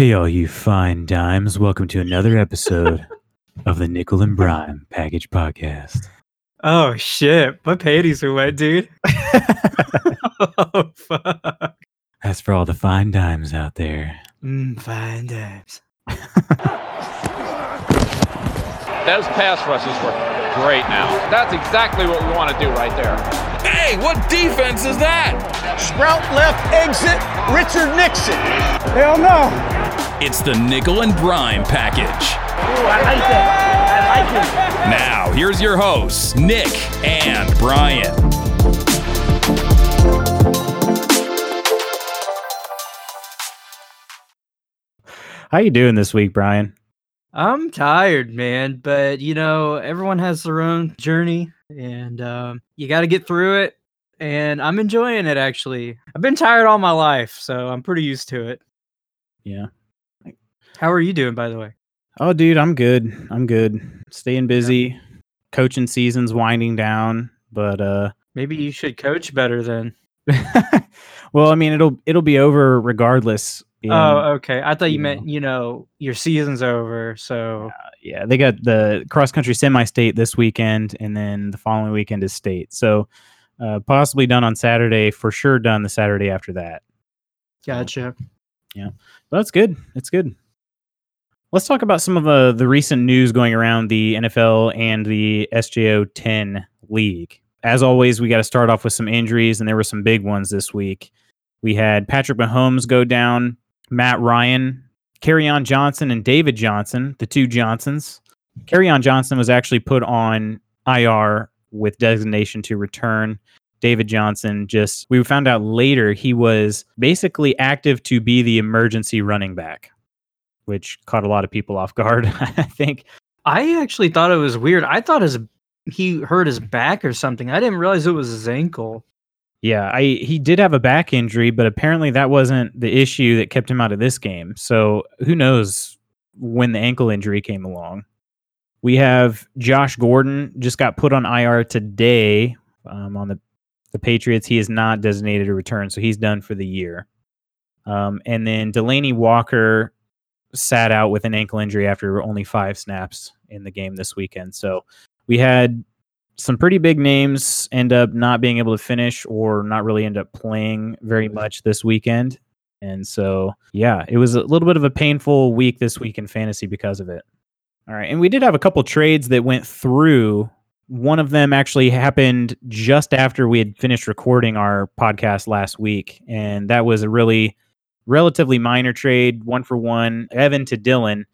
Hey, all you fine dimes. Welcome to another episode of the Nickel and Brime Package Podcast. Oh shit, my panties are wet, dude. oh fuck. That's for all the fine dimes out there. Mm, fine dimes. Those pass rushes were great now. That's exactly what we want to do right there. Hey, what defense is that? Sprout left exit, Richard Nixon. Hell no. It's the Nickel and Brime package. Ooh, I like that. I like it. Now, here's your hosts, Nick and Brian. How you doing this week, Brian? I'm tired, man, but you know, everyone has their own journey and um, you got to get through it. And I'm enjoying it actually. I've been tired all my life, so I'm pretty used to it. Yeah. How are you doing, by the way? Oh, dude, I'm good. I'm good. Staying busy. Coaching season's winding down, but uh Maybe you should coach better then. well, I mean, it'll it'll be over regardless. in- Oh, okay. I thought you you meant, know. you know, your season's over. So, yeah, they got the cross country semi state this weekend, and then the following weekend is state. So, uh, possibly done on Saturday, for sure done the Saturday after that. gotcha. Yeah. But that's good. It's good. Let's talk about some of uh, the recent news going around the NFL and the SJO 10 league. As always, we got to start off with some injuries, and there were some big ones this week. We had Patrick Mahomes go down, Matt Ryan, on Johnson, and David Johnson, the two Johnsons. on Johnson was actually put on IR with designation to return. David Johnson just we found out later he was basically active to be the emergency running back, which caught a lot of people off guard, I think. I actually thought it was weird. I thought his he hurt his back or something. I didn't realize it was his ankle. Yeah, I he did have a back injury, but apparently that wasn't the issue that kept him out of this game. So who knows when the ankle injury came along. We have Josh Gordon just got put on IR today um, on the the Patriots. He is not designated to return, so he's done for the year. Um, and then Delanie Walker sat out with an ankle injury after only five snaps in the game this weekend. So we had some pretty big names end up not being able to finish or not really end up playing very mm-hmm. much this weekend. And so, yeah, it was a little bit of a painful week this week in fantasy because of it. All right. And we did have a couple trades that went through. One of them actually happened just after we had finished recording our podcast last week. And that was a really relatively minor trade, one for one, Evan to Dylan.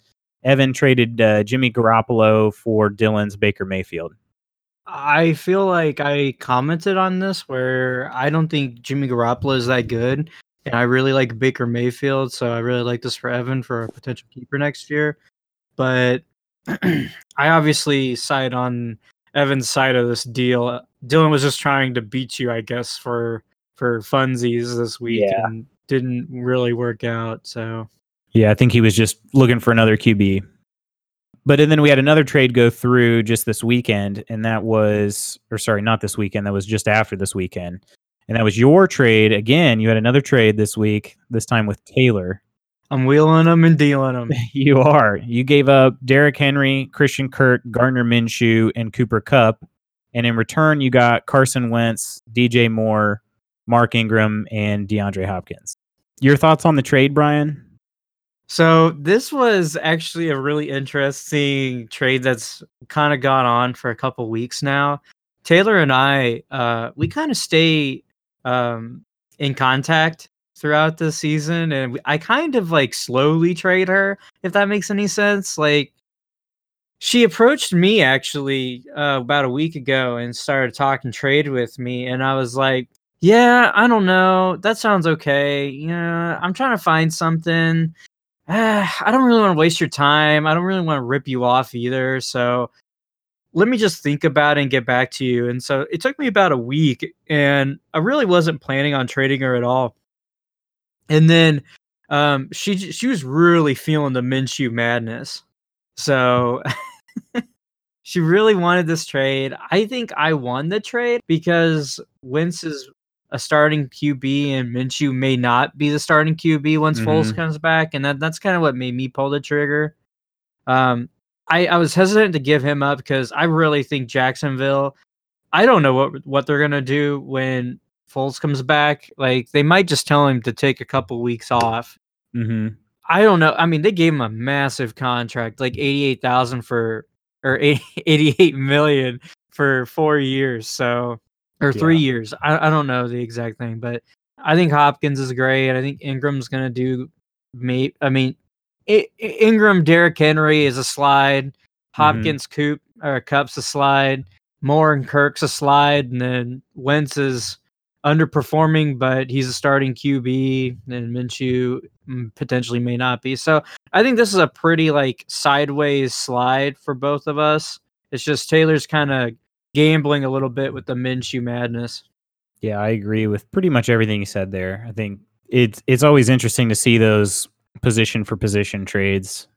Evan traded uh, Jimmy Garoppolo for Dylan's Baker Mayfield. I feel like I commented on this where I don't think Jimmy Garoppolo is that good, and I really like Baker Mayfield, so I really like this for Evan for a potential keeper next year. But I obviously side on Evan's side of this deal. Dylan was just trying to beat you, I guess, for for funsies this week, Yeah. and didn't really work out. So Yeah, I think he was just looking for another QB. But and then we had another trade go through just this weekend, and that was, or sorry, not this weekend. That was just after this weekend, and that was your trade again. You had another trade this week, this time with Taylor. I'm wheeling them and dealing them. You are. You gave up Derrick Henry, Christian Kirk, Gardner Minshew, and Cooper Kupp, and in return, you got Carson Wentz, DJ Moore, Mark Ingram, and DeAndre Hopkins. Your thoughts on the trade, Brian? So this was actually a really interesting trade that's kind of gone on for a couple weeks now. Taylor and I, uh, we kind of stay um, in contact throughout the season, and we, I kind of like slowly trade her, if that makes any sense. Like she approached me actually uh, about a week ago and started talking trade with me, and I was like, "Yeah, I don't know. That sounds okay. Yeah, I'm trying to find something." ah, I don't really want to waste your time. I don't really want to rip you off either. So let me just think about it and get back to you. And so it took me about a week, and I really wasn't planning on trading her at all. And then um, she she was really feeling the Minshew madness. So she really wanted this trade. I think I won the trade because is a starting QB and Minshew may not be the starting QB once Foles Mhm. comes back, and that, that's kind of what made me pull the trigger. Um, I, I was hesitant to give him up because I really think Jacksonville. I don't know what what they're gonna do when Foles comes back. Like they might just tell him to take a couple weeks off. hmm I don't know. I mean, they gave him a massive contract, like eighty-eight thousand for or 88 million for four years. So or three years. I, I don't know the exact thing, but I think Hopkins is great. I think Ingram's gonna do. Mate, I mean, I, I- Ingram, Derrick Henry is a slide. Hopkins, Coop or Cup's a slide. Moore and Kirk's a slide, and then Wentz is underperforming, but he's a starting QB, and Minshew mm, potentially may not be. So I think this is a pretty like sideways slide for both of us. It's just Taylor's kind of gambling a little bit with the Minshew madness. Yeah, I agree with pretty much everything you said there. I think it's it's always interesting to see those position for position trades.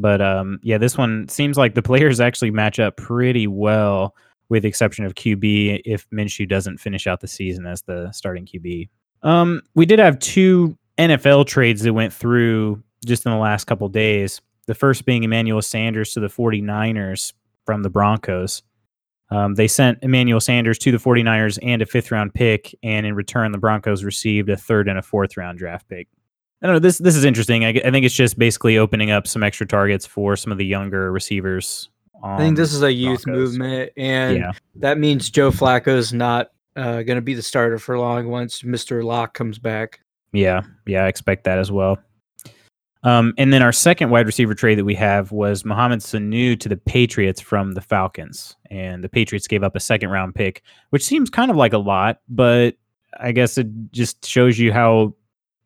But um yeah, this one seems like the players actually match up pretty well with the exception of QB if Minshew doesn't finish out the season as the starting QB. Um we did have two NFL trades that went through just in the last couple days. The first being Emmanuel Sanders to the 49ers from the Broncos. Um, they sent Emmanuel Sanders to the 49ers and a fifth round pick, and in return, the Broncos received a third and a fourth round draft pick. I don't know. This this is interesting. I think it's just basically opening up some extra targets for some of the younger receivers. I think this is a youth Broncos. movement, and Yeah, that means Joe Flacco's not uh, going to be the starter for long once Mr. Lock comes back. yeah, yeah. I expect that as well. Um, and then our second wide receiver trade that we have was Mohamed Sanu to the Patriots from the Falcons, and the Patriots gave up a second round pick, which seems kind of like a lot, but I guess it just shows you how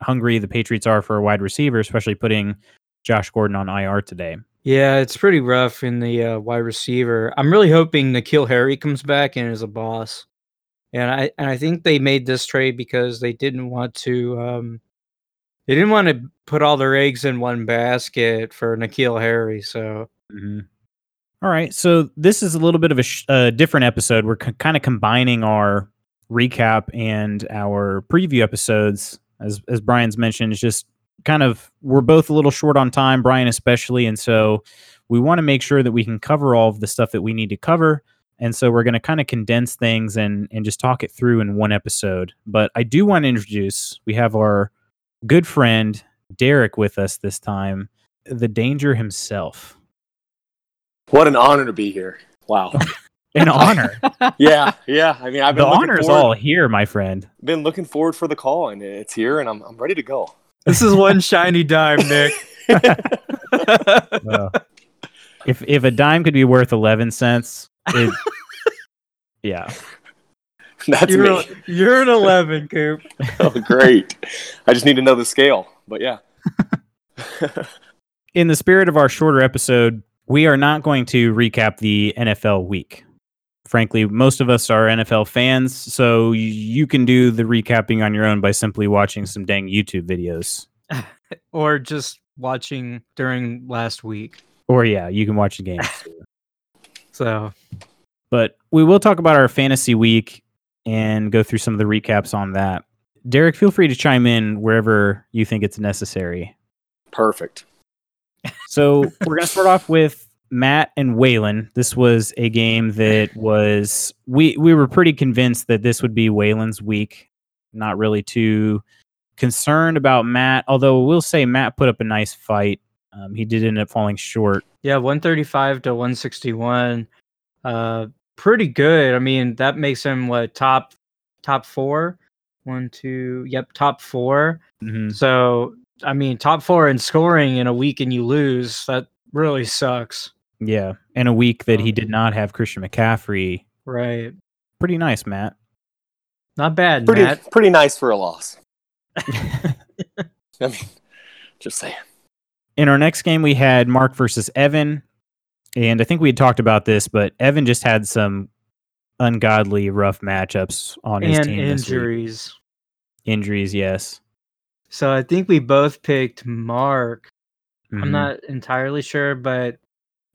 hungry the Patriots are for a wide receiver, especially putting Josh Gordon on IR today. Yeah, it's pretty rough in the uh, wide receiver. I'm really hoping N'Keal Harry comes back and is a boss. And I and I think they made this trade because they didn't want to um, they didn't want to put all their eggs in one basket for N'Keal Harry. So Mhm. All right, so this is a little bit of a sh- different episode. We're c- kind of combining our recap and our preview episodes, as as Brian's mentioned. It's just kind of we're both a little short on time, Brian especially, and so we want to make sure that we can cover all of the stuff that we need to cover. And so we're going to kind of condense things and and just talk it through in one episode. But I do want to introduce we have our good friend Derek with us this time, the Danger himself. What an honor to be here. Wow. An honor. yeah, yeah. I mean, I've the been looking honor's forward, all here, my friend. been looking forward for the call, and it's here, and I'm I'm ready to go. this is one shiny dime, Nick. Well, if if a dime could be worth eleven cents, it, yeah. That's you're, me. you're an 11, Coop. Oh, great. I just need to know the scale, but yeah. In the spirit of our shorter episode, we are not going to recap the NFL week. Frankly, most of us are NFL fans, so you can do the recapping on your own by simply watching some dang YouTube videos. Or just watching during last week. Or yeah, you can watch the games. So but we will talk about our fantasy week and go through some of the recaps on that. Derek, feel free to chime in wherever you think it's necessary. Perfect. So we're going to start off with Matt and Waylon. This was a game that was we we were pretty convinced that this would be Waylon's week. Not really too concerned about Matt, although we'll say Matt put up a nice fight. Um, he did end up falling short. Yeah, 135 to 161. Uh pretty good. I mean, that makes him what top top four? One, two, yep, top four. Mhm. So I mean, top four in scoring in a week and you lose, that really sucks. Yeah, in a week that he did not have Christian McCaffrey. Right. Pretty nice, Matt. Not bad, Pretty Matt. pretty nice for a loss. I mean, just saying. In our next game, we had Mark versus Evan. And I think we had talked about this, but Evan just had some ungodly rough matchups on his And team. injuries. Injuries, yes. So I think we both picked Mark. I'm Mhm. not entirely sure, but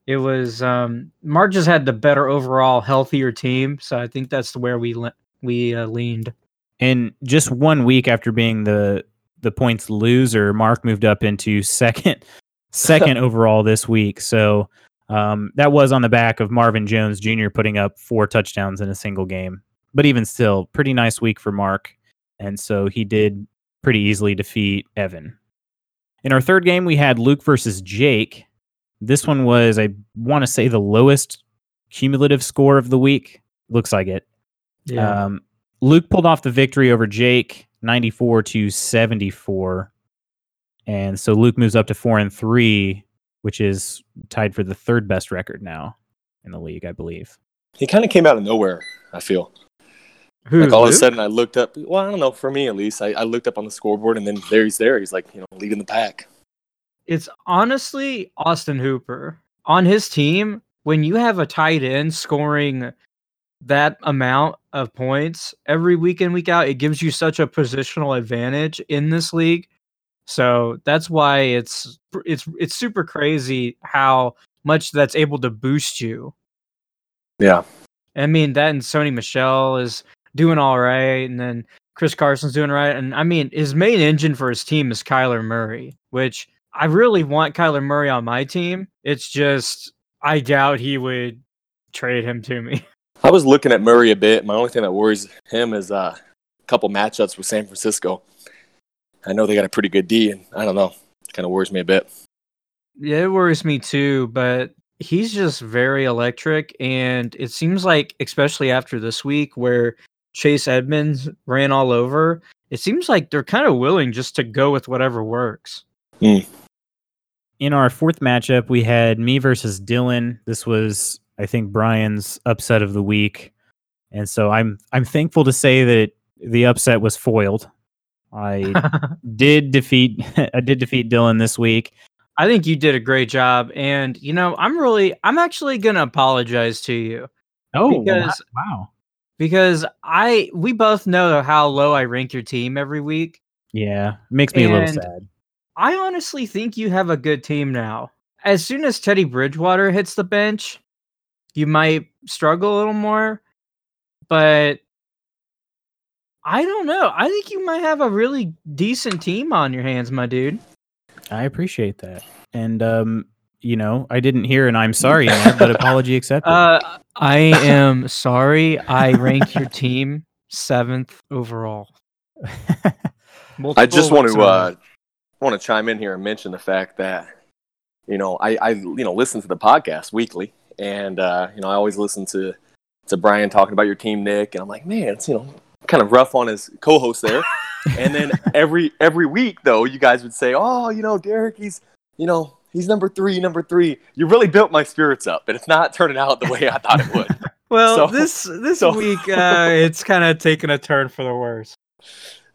it was um Mark just had the better overall, healthier team. So I think that's where we le- we uh, leaned. And just one week after being the the points loser, Mark moved up into second second overall this week. So um, that was on the back of Marvin Jones Jr. putting up four touchdowns in a single game. But even still, pretty nice week for Mark. And so he did pretty easily defeat Evan. In our third game, we had Luke versus Jake. This one was, I want to say, the lowest cumulative score of the week. Looks like it. Yeah. Um, Luke pulled off the victory over Jake, 94 to 74. And so Luke moves up to four and three, which is tied for the third best record now in the league, I believe. He kind of came out of nowhere. I feel Who? like all of a sudden I looked up. Well, I don't know. For me at least, I, I looked up on the scoreboard and then there he's there. He's like you know leading the pack. It's honestly Austin Hooper. On his team, when you have a tight end scoring that amount of points every week in, week out, it gives you such a positional advantage in this league. So that's why it's it's it's super crazy how much that's able to boost you. Yeah. I mean that and Sony Michel is doing all right, and then Chris Carson's doing right And I mean his main engine for his team is Kyler Murray, which I really want Kyler Murray on my team. It's just I doubt he would trade him to me. I was looking at Murray a bit. My only thing that worries him is uh, a couple matchups with San Francisco. I know they got a pretty good D, and I don't know. Kind of worries me a bit. Yeah, it worries me too, but he's just very electric. And it seems like, especially after this week where Chase Edmonds ran all over, it seems like they're kind of willing just to go with whatever works. Hmm. In our fourth matchup, we had me versus Dylan. This was, I think, Brian's upset of the week. And so I'm I'm thankful to say that the upset was foiled. I did defeat I did defeat Dylan this week. I think you did a great job. And, you know, I'm really, I'm actually going to apologize to you Oh, Because- wow. because I, we both know how low I rank your team every week. Yeah, makes me a little sad. I honestly think you have a good team now. As soon as Teddy Bridgewater hits the bench, you might struggle a little more, but I don't know. I think you might have a really decent team on your hands, my dude. I appreciate that. And um, you know, I didn't hear an I'm sorry in there, but apology accepted. Uh, I am sorry. I ranked your team seventh overall. I just want to uh, want to chime in here and mention the fact that you know I, I you know listen to the podcast weekly, and uh, you know I always listen to to Brian talking about your team, Nick, and I'm like, man, it's you know kind of rough on his co-host there. and then every every week though, you guys would say, oh, you know, Derek, he's you know he's number three, number three. You really built my spirits up, and it's not turning out the way I thought it would. Well, So- this this so- week uh, it's kind of taken a turn for the worse.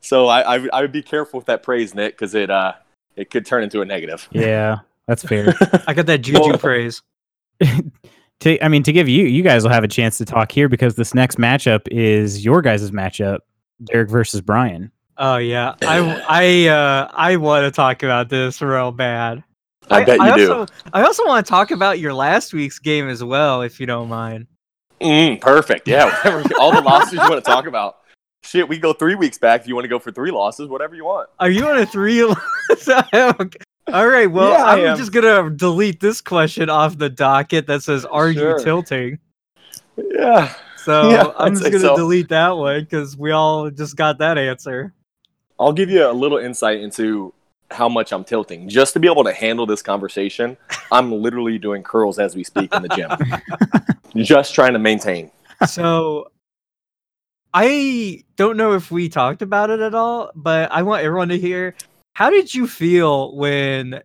So I I, would- I would be careful with that praise, Nick, because it uh it could turn into a negative. yeah, that's fair. I got that juju praise. To, I mean, to give you, you guys will have a chance to talk here because this next matchup is your guys' matchup, Derek versus Brian. Oh yeah, I I uh, I want to talk about this real bad. I, bet you do. also, I also want to talk about your last week's game as well, if you don't mind. Mm, perfect. Yeah, whatever. all the losses you want to talk about. Shit, we go three weeks back if you want to go for three losses, whatever you want. Are you on a three? All right. Well, Yeah, I'm just gonna delete this question off the docket that says, "Are Sure. you tilting?" Yeah. So Yeah, I'm I'd just gonna so. delete that one because we all just got that answer. I'll give you a little insight into how much I'm tilting. Just to be able to handle this conversation, I'm literally doing curls as we speak in the gym. Just trying to maintain. so I don't know if we talked about it at all, but I want everyone to hear. How did you feel when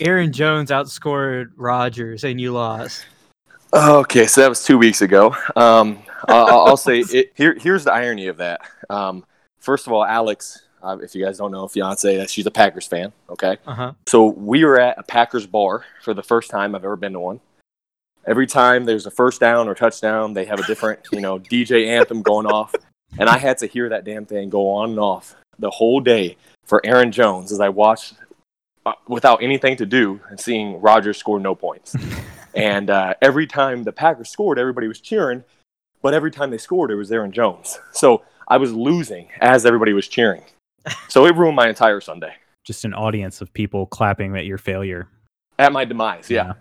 Aaron Jones outscored Rodgers and you lost? Okay, so that was two weeks ago. Um, I'll, I'll say it, here. Here's the irony of that. Um, first of all, Alex, uh, if you guys don't know, fiance, uh, she's a Packers fan. Okay, Uh huh. so we were at a Packers bar for the first time I've ever been to one. Every time there's a first down or touchdown, they have a different, you know, DJ anthem going off, and I had to hear that damn thing go on and off the whole day for Aaron Jones as I watched uh, without anything to do and seeing Rodgers score no points. and uh, every time the Packers scored, everybody was cheering. but every time they scored, it was Aaron Jones. So I was losing as everybody was cheering. So it ruined my entire Sunday Just an audience of people clapping at your failure. at my demise. Yeah,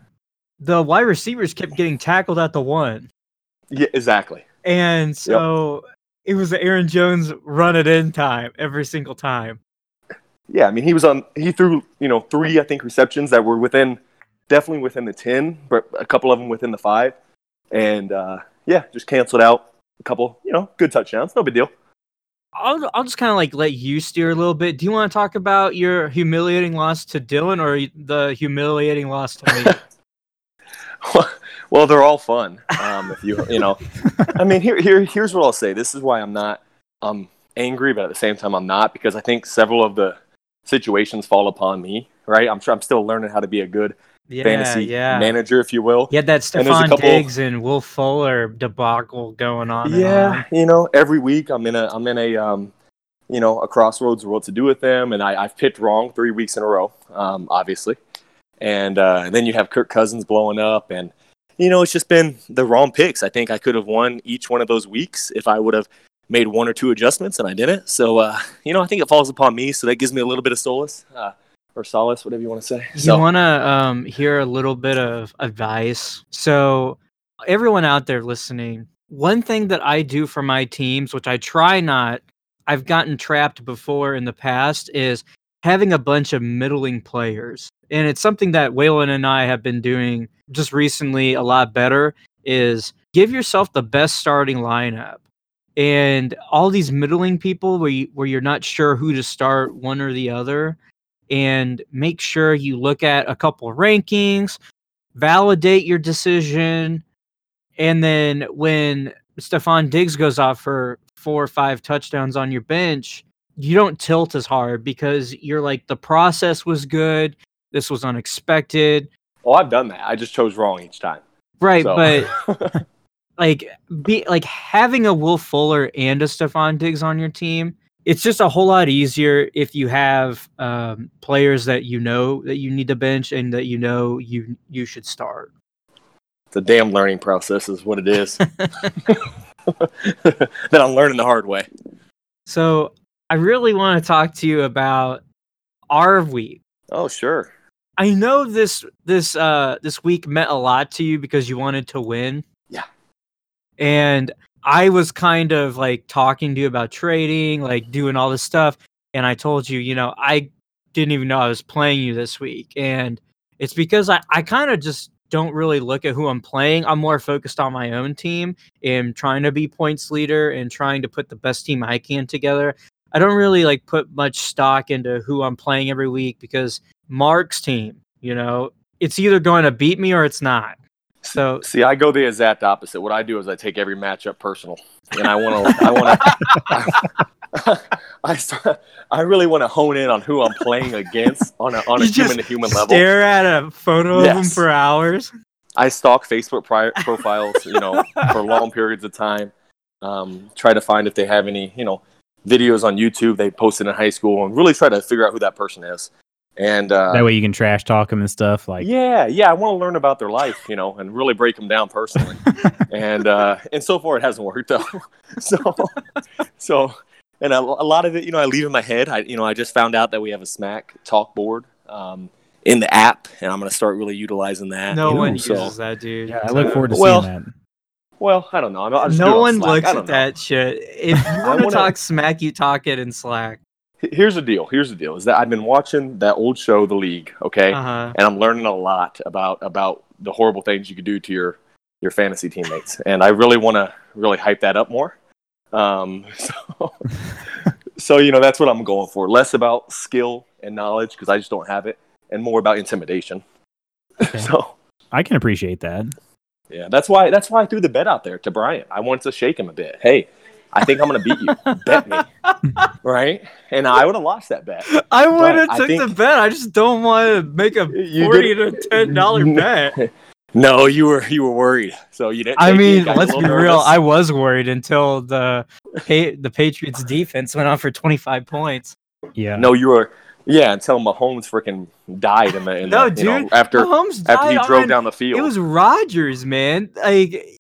The wide receivers kept getting tackled at the one. yeah, exactly. And so it was the Aaron Jones run it in time every single time. Yeah, I mean he was on. He threw you know three I think receptions that were within, definitely within the ten, but a couple of them within the five, and uh, yeah, just canceled out a couple you know good touchdowns. No big deal. I'll, I'll just kind of like let you steer a little bit. Do you want to talk about your humiliating loss to Dylan or the humiliating loss to me? well, they're all fun. Um, if you you know, I mean, here here here's what I'll say. This is why I'm not um angry, but at the same time I'm not because I think several of the situations fall upon me. Right, I'm sure I'm still learning how to be a good yeah, fantasy yeah. manager, if you will. Yeah, had that And there's a Stefon couple- Diggs and Will Fuller debacle going on. and Yeah, on. you know, every week I'm in a I'm in a um, you know, a crossroads of what to do with them, and I, I've picked wrong three weeks in a row, um, obviously, and uh, then you have Kirk Cousins blowing up, and you know, it's just been the wrong picks. I think I could have won each one of those weeks if I would have made one or two adjustments, and I didn't. So, uh, you know, I think it falls upon me, so that gives me a little bit of solace. Uh, or solace, whatever you want to say. You So, want to um, hear a little bit of advice? So, everyone out there listening, one thing that I do for my teams, which I try not, I've gotten trapped before in the past, is having a bunch of middling players. And it's something that Waylon and I have been doing just recently a lot better is give yourself the best starting lineup. And all these middling people where you, where you're not sure who to start one or the other and make sure you look at a couple rankings, validate your decision, and then when Stefon Diggs goes off for four or five touchdowns on your bench, you don't tilt as hard because you're like the process was good, this was unexpected. oh, I've done that. I just chose wrong each time. Right, So- but like be like having a Will Fuller and a Stefon Diggs on your team, it's just a whole lot easier if you have um, players that you know that you need to bench and that you know you you should start. The damn learning process, is what it is. that I'm learning the hard way. So I really want to talk to you about our week. Oh, sure. I know this this uh this week meant a lot to you because you wanted to win. And I was kind of like talking to you about trading, like doing all this stuff, and I told you, you know, I didn't even know I was playing you this week. And it's because I, I kind of just don't really look at who I'm playing. I'm more focused on my own team and trying to be points leader and trying to put the best team I can together. I don't really like put much stock into who I'm playing every week because Mark's team, you know, it's either going to beat me or it's not. So See, I go the exact opposite. What I do is I take every matchup personal, and I want to. I want to. I start, I really want to hone in on who I'm playing against on a on a You human to human level. stare at a photo of him for hours. I stalk Facebook pri- profiles, you know, for long periods of time. Um, try to find if they have any, you know, videos on YouTube they posted in high school, and really try to figure out who that person is. And uh, that way you can trash talk them and stuff. Like, yeah, yeah, I want to learn about their life, you know, and really break them down personally. and uh, and so far it hasn't worked though. so so and a, a lot of it, you know, I leave in my head. I you know I just found out that we have a Smack talk board um, in the app, and I'm going to start really utilizing that. No you know, one so- uses that, dude. yeah, I look forward to Well, seeing that. Well, I don't know. I'm, I'll just do it no one looks at know. that shit. If you wanna- talk smack, you talk it in Slack. Here's the deal. Here's the deal. Is that I've been watching that old show, The League. Okay. Uh huh. and I'm learning a lot about about the horrible things you could do to your your fantasy teammates, and I really want to really hype that up more. Um, so, so you know that's what I'm going for. Less about skill and knowledge because I just don't have it, and more about intimidation. so I can appreciate that. yeah, that's why that's why I threw the bet out there to Brian. I wanted to shake him a bit. Hey, I think I'm going to beat you. bet me, right? And I would have lost that bet. I would have I took the bet. I just don't want to make a forty to ten dollar bet. No, you were you were worried, so you didn't. I mean, got let's little be real. I was worried until the the Patriots defense went on for twenty five points. Yeah. No, you were. Yeah, until Mahomes freaking died in the. In No, the, you know, dude, after Mahomes after he drove on- down the field. It was Rodgers, man. Like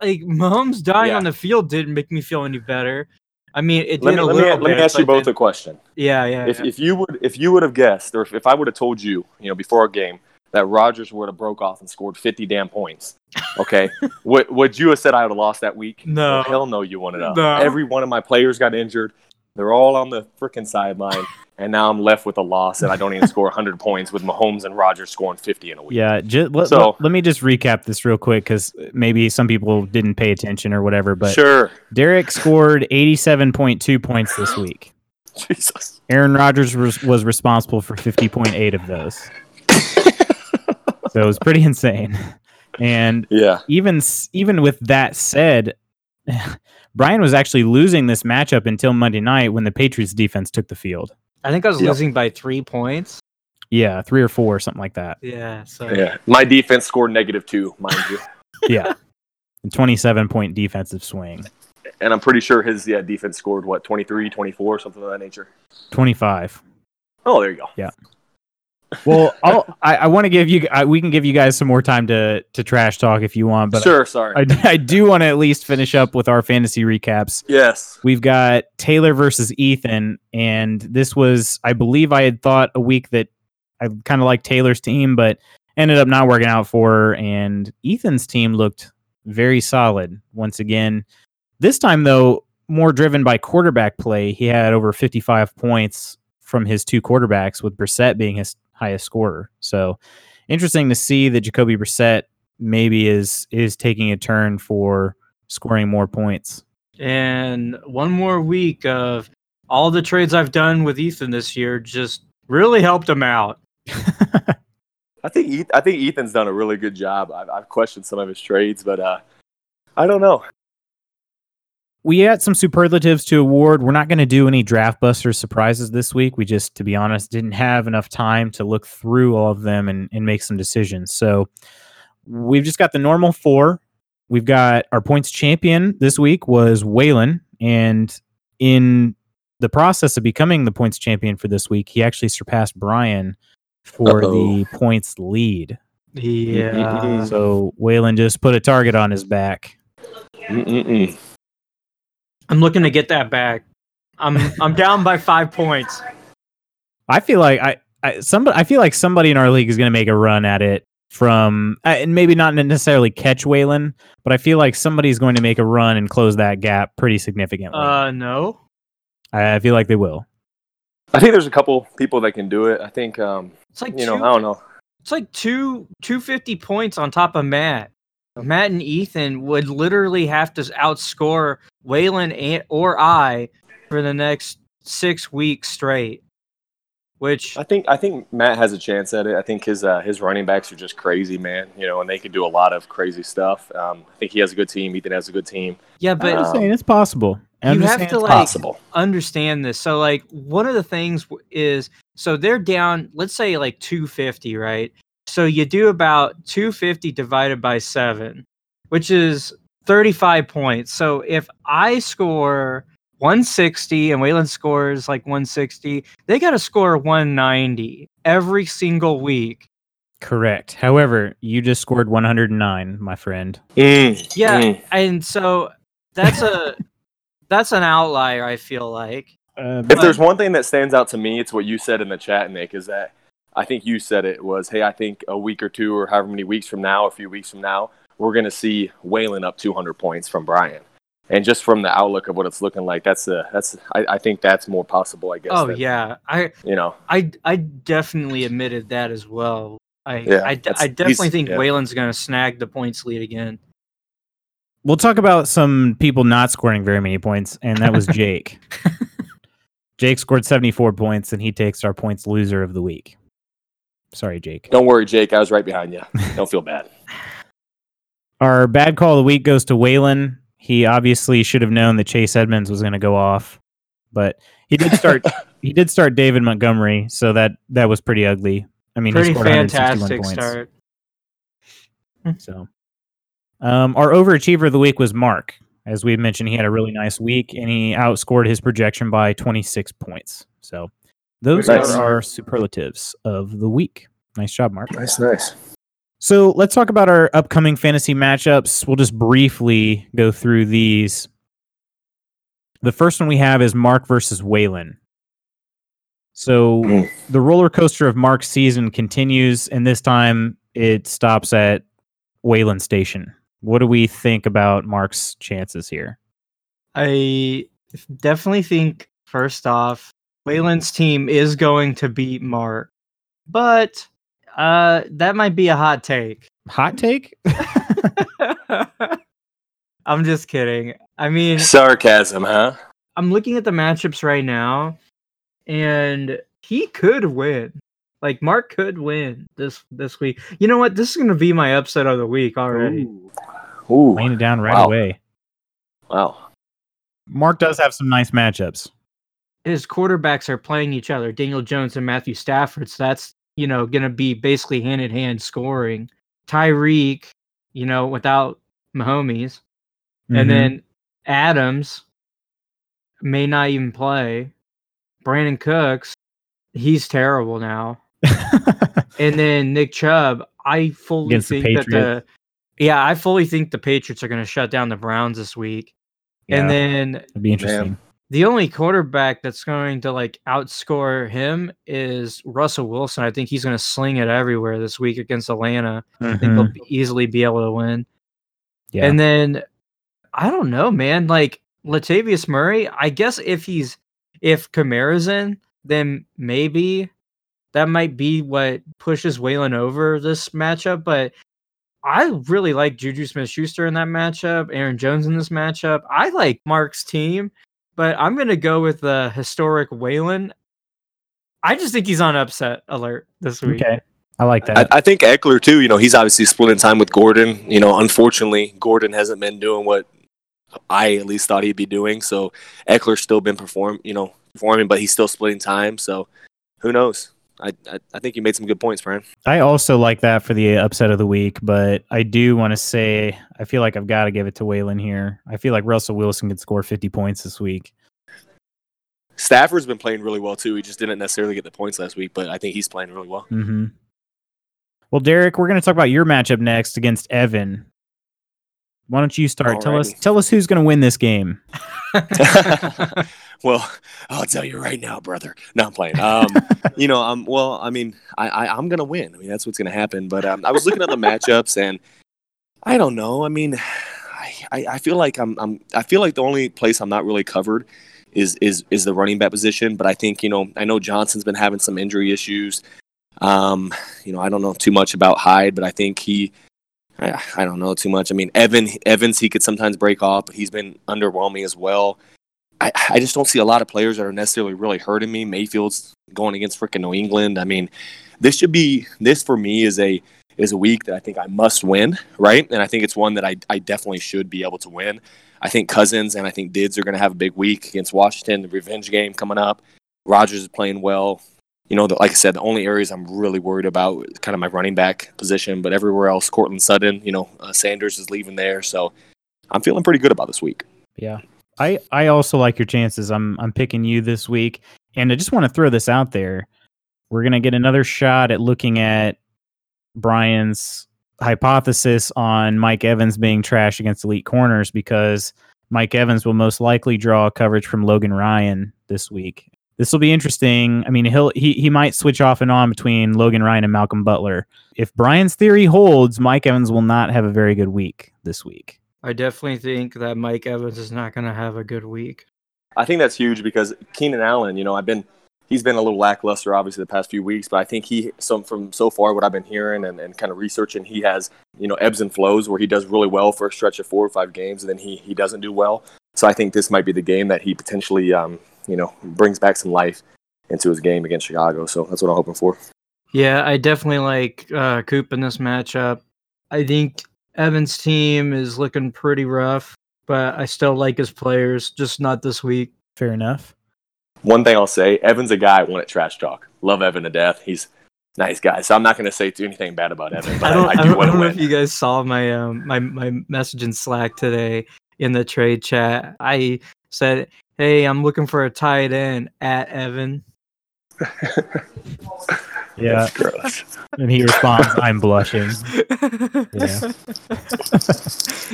like Mahomes dying Yeah. on the field didn't make me feel any better. I mean, it did Let me, a let little me, let me ask you both a question. yeah, yeah. If, yeah. if you would if you would have guessed, or if, if I would have told you, you know, before a game that Rodgers would have broke off and scored fifty damn points, okay, would would you have said I would have lost that week? No. Well, hell no, you wouldn't have. No. Every one of my players got injured. They're all on the freaking sideline, and now I'm left with a loss, and I don't even score hundred points with Mahomes and Rodgers scoring fifty in a week. Yeah, ju- let, So- let, let me just recap this real quick because maybe some people didn't pay attention or whatever. But sure, Derek scored 87.2 points this week. Jesus. Aaron Rodgers was, was responsible for 50.8 of those. so it was pretty insane. And Yeah, even even with that said, Brian was actually losing this matchup until Monday night when the Patriots defense took the field. I think I was Yep. losing by three points. Yeah, three or four, something like that. Yeah, so yeah. My defense scored negative two, mind you, Yeah. And 27 point defensive swing. and I'm pretty sure his yeah defense scored what 23, 24, something of that nature. 25. Oh, there you go. Well, I'll, I, I want to give you, I, we can give you guys some more time to, to trash talk if you want, but sure, sorry. I, I do want to at least finish up with our fantasy recaps. yes. We've got Taylor versus Ethan, and this was, I believe, I had thought a week that I kind of like Taylor's team, but ended up not working out for her. And Ethan's team looked very solid once again. This time, though, more driven by quarterback play. He had over 55 points from his two quarterbacks, with Brissett being his highest scorer. So interesting to see that Jacoby Brissett maybe is is taking a turn for scoring more points. and one more week of all the trades I've done with Ethan this year just really helped him out. I think I think Ethan's done a really good job. I've, I've questioned some of his trades, but uh, I don't know. We had some superlatives to award. We're not going to do any draft buster surprises this week. We just, to be honest, didn't have enough time to look through all of them and, and make some decisions. So we've just got the normal four. We've got our points champion this week was Waylon. And in the process of becoming the points champion for this week, he actually surpassed Brian for Uh-oh. the points lead. Yeah. So Waylon just put a target on his back. Mm-mm-mm. I'm looking to get that back. I'm I'm down by five points. I feel like I, I somebody I feel like somebody in our league is going to make a run at it from uh, and maybe not necessarily catch Waylon, but I feel like somebody's going to make a run and close that gap pretty significantly. Uh no. I, I feel like they will. I think there's a couple people that can do it. I think um, It's like you know two, I don't know. it's like two two fifty points on top of Matt. Matt and Ethan would literally have to outscore Waylon and, or I for the next six weeks straight. Which I think I think Matt has a chance at it. I think his uh, his running backs are just crazy, man. You know, and they can do a lot of crazy stuff. Um, I think he has a good team. Ethan has a good team. yeah, but I'm just Um, saying it's possible. I'm you have to like possible. understand this. So like one of the things is so they're down, let's say like 250, right? So you do about 250 divided by 7, which is 35 points. So if I score 160 and Waylon scores like 160, they got to score 190 every single week. correct. However, you just scored 109, my friend. Mm, Yeah, mm. and so that's a that's an outlier I feel like. Uh, If there's one thing that stands out to me, it's what you said in the chat, Nick. Is that I think you said it was, hey, I think a week or two or however many weeks from now, a few weeks from now, we're going to see Waylon up 200 points from Brian. And just from the outlook of what it's looking like, that's a that's I, I think that's more possible. I guess. Oh than, yeah, I You know. I I definitely admitted that as well. I Yeah, I, I definitely think yeah. Waylon's going to snag the points lead again. we'll talk about some people not scoring very many points, and that was Jake. Jake scored 74 points, and he takes our points loser of the week. Sorry, Jake. Don't worry, Jake. I was right behind you. Don't feel bad. Our bad call of the week goes to Waylon. He obviously should have known that Chase Edmonds was going to go off, but he did start. he did start David Montgomery, so that that was pretty ugly. I mean, he Pretty scored 161 fantastic points. start. So, um, our overachiever of the week was Mark. As we mentioned, he had a really nice week and he outscored his projection by 26 points. So, those Nice. are our superlatives of the week. Nice job, Mark. Nice, nice. So let's talk about our upcoming fantasy matchups. We'll just briefly go through these. The first one we have is Mark versus Waylon. So Mm. the roller coaster of Mark's season continues, and this time it stops at Waylon Station. What do we think about Mark's chances here? I definitely think first off, Waylon's team is going to beat Mark, but uh, that might be a hot take. Hot take? I'm just kidding. I mean, Sarcasm, huh? I'm looking at the matchups right now, and he could win. Like Mark could win this this week. You know what? This is going to be my upset of the week already. Ooh, Laying it down right Wow. away. wow. Mark does have some nice matchups. His quarterbacks are playing each other, Daniel Jones and Matthew Stafford. So that's you know going to be basically hand in hand scoring. Tyreek, you know, without Mahomes, Mhm. and then Adams may not even play. Brandin Cooks, he's terrible now. And then Nick Chubb, I fully Against the think that the yeah, I fully think the Patriots are going to shut down the Browns this week. And then it'd be interesting. The only quarterback that's going to like outscore him is Russell Wilson. I think he's going to sling it everywhere this week against Atlanta. I think they'll Mhm. be- easily be able to win. Yeah. And then I don't know, man. Like Latavius Murray, I guess if he's if Kamara's in, then maybe that might be what pushes Waylon over this matchup. But I really like Juju Smith Schuster in that matchup, Aaron Jones in this matchup. I like Mark's team, but I'm gonna go with the historic Waylon. I just think he's on upset alert this week. okay. I like I, that. I think Ekeler too. You know, he's obviously splitting time with Gordon. You know, unfortunately, Gordon hasn't been doing what I at least thought he'd be doing. So Ekeler's still been perform, you know, performing, but he's still splitting time. So who knows? I I, I think you made some good points, Brian. I also like that for the upset of the week, but I do want to say I feel like I've got to give it to Waylon here. I feel like Russell Wilson could score 50 points this week. Stafford's been playing really well too. He just didn't necessarily get the points last week, but I think he's playing really well. hmm Well, Derek, we're going to talk about your matchup next against Evan. Why don't you start? Tell us tell us who's going to win this game. well, I'll tell you right now, brother. No, I'm playing. Um, you know, I'm well. I mean, I, I I'm gonna win. I mean, that's what's gonna happen. But um, I was looking at the matchups, and I don't know. I mean, I, I I feel like I'm I'm I feel like the only place I'm not really covered is is is the running back position. But I think you know I know Johnson's been having some injury issues. Um, you know, I don't know too much about Hyde, but I think he. I, I don't know too much. I mean, Evan Evans he could sometimes break off, but he's been underwhelming as well. I, I just don't see a lot of players that are necessarily really hurting me. Mayfield's going against freaking New England. I mean, this should be this for me is a is a week that I think I must win, right? And I think it's one that I I definitely should be able to win. I think Cousins and I think Dids are going to have a big week against Washington. The revenge game coming up. Rodgers is playing well. You know, the, like I said, the only areas I'm really worried about is kind of my running back position, but everywhere else, Courtland Sutton, you know, uh, Sanders is leaving there, so I'm feeling pretty good about this week. Yeah. I I also like your chances. I'm I'm picking you this week, and I just want to throw this out there. We're gonna get another shot at looking at Brian's hypothesis on Mike Evans being trash against elite corners because Mike Evans will most likely draw coverage from Logan Ryan this week. This will be interesting. I mean, he'll he he might switch off and on between Logan Ryan and Malcolm Butler. If Brian's theory holds, Mike Evans will not have a very good week this week. I definitely think that Mike Evans is not going to have a good week. I think that's huge because Keenan Allen, you know, I've been he's been a little lackluster obviously the past few weeks, but I think he some from so far what I've been hearing and, and kind of researching, he has, you know, ebbs and flows where he does really well for a stretch of four or five games and then he he doesn't do well. So I think this might be the game that he potentially um, you know, brings back some life into his game against Chicago. So that's what I'm hoping for. Yeah, I definitely like uh, Coop in this matchup. I think Evans' team is looking pretty rough, but I still like his players, just not this week. Fair enough. One thing I'll say, Evan's a guy I want at trash talk. Love Evan to death. He's nice guy. So I'm not going to say anything bad about Evan, but I I, don't, I, I do don't, I want to don't know if you guys saw my um my my message in Slack today in the trade chat. I said, "Hey, I'm looking for a tight end at Evan." Yeah, That's gross. and he responds, "I'm blushing." Yeah.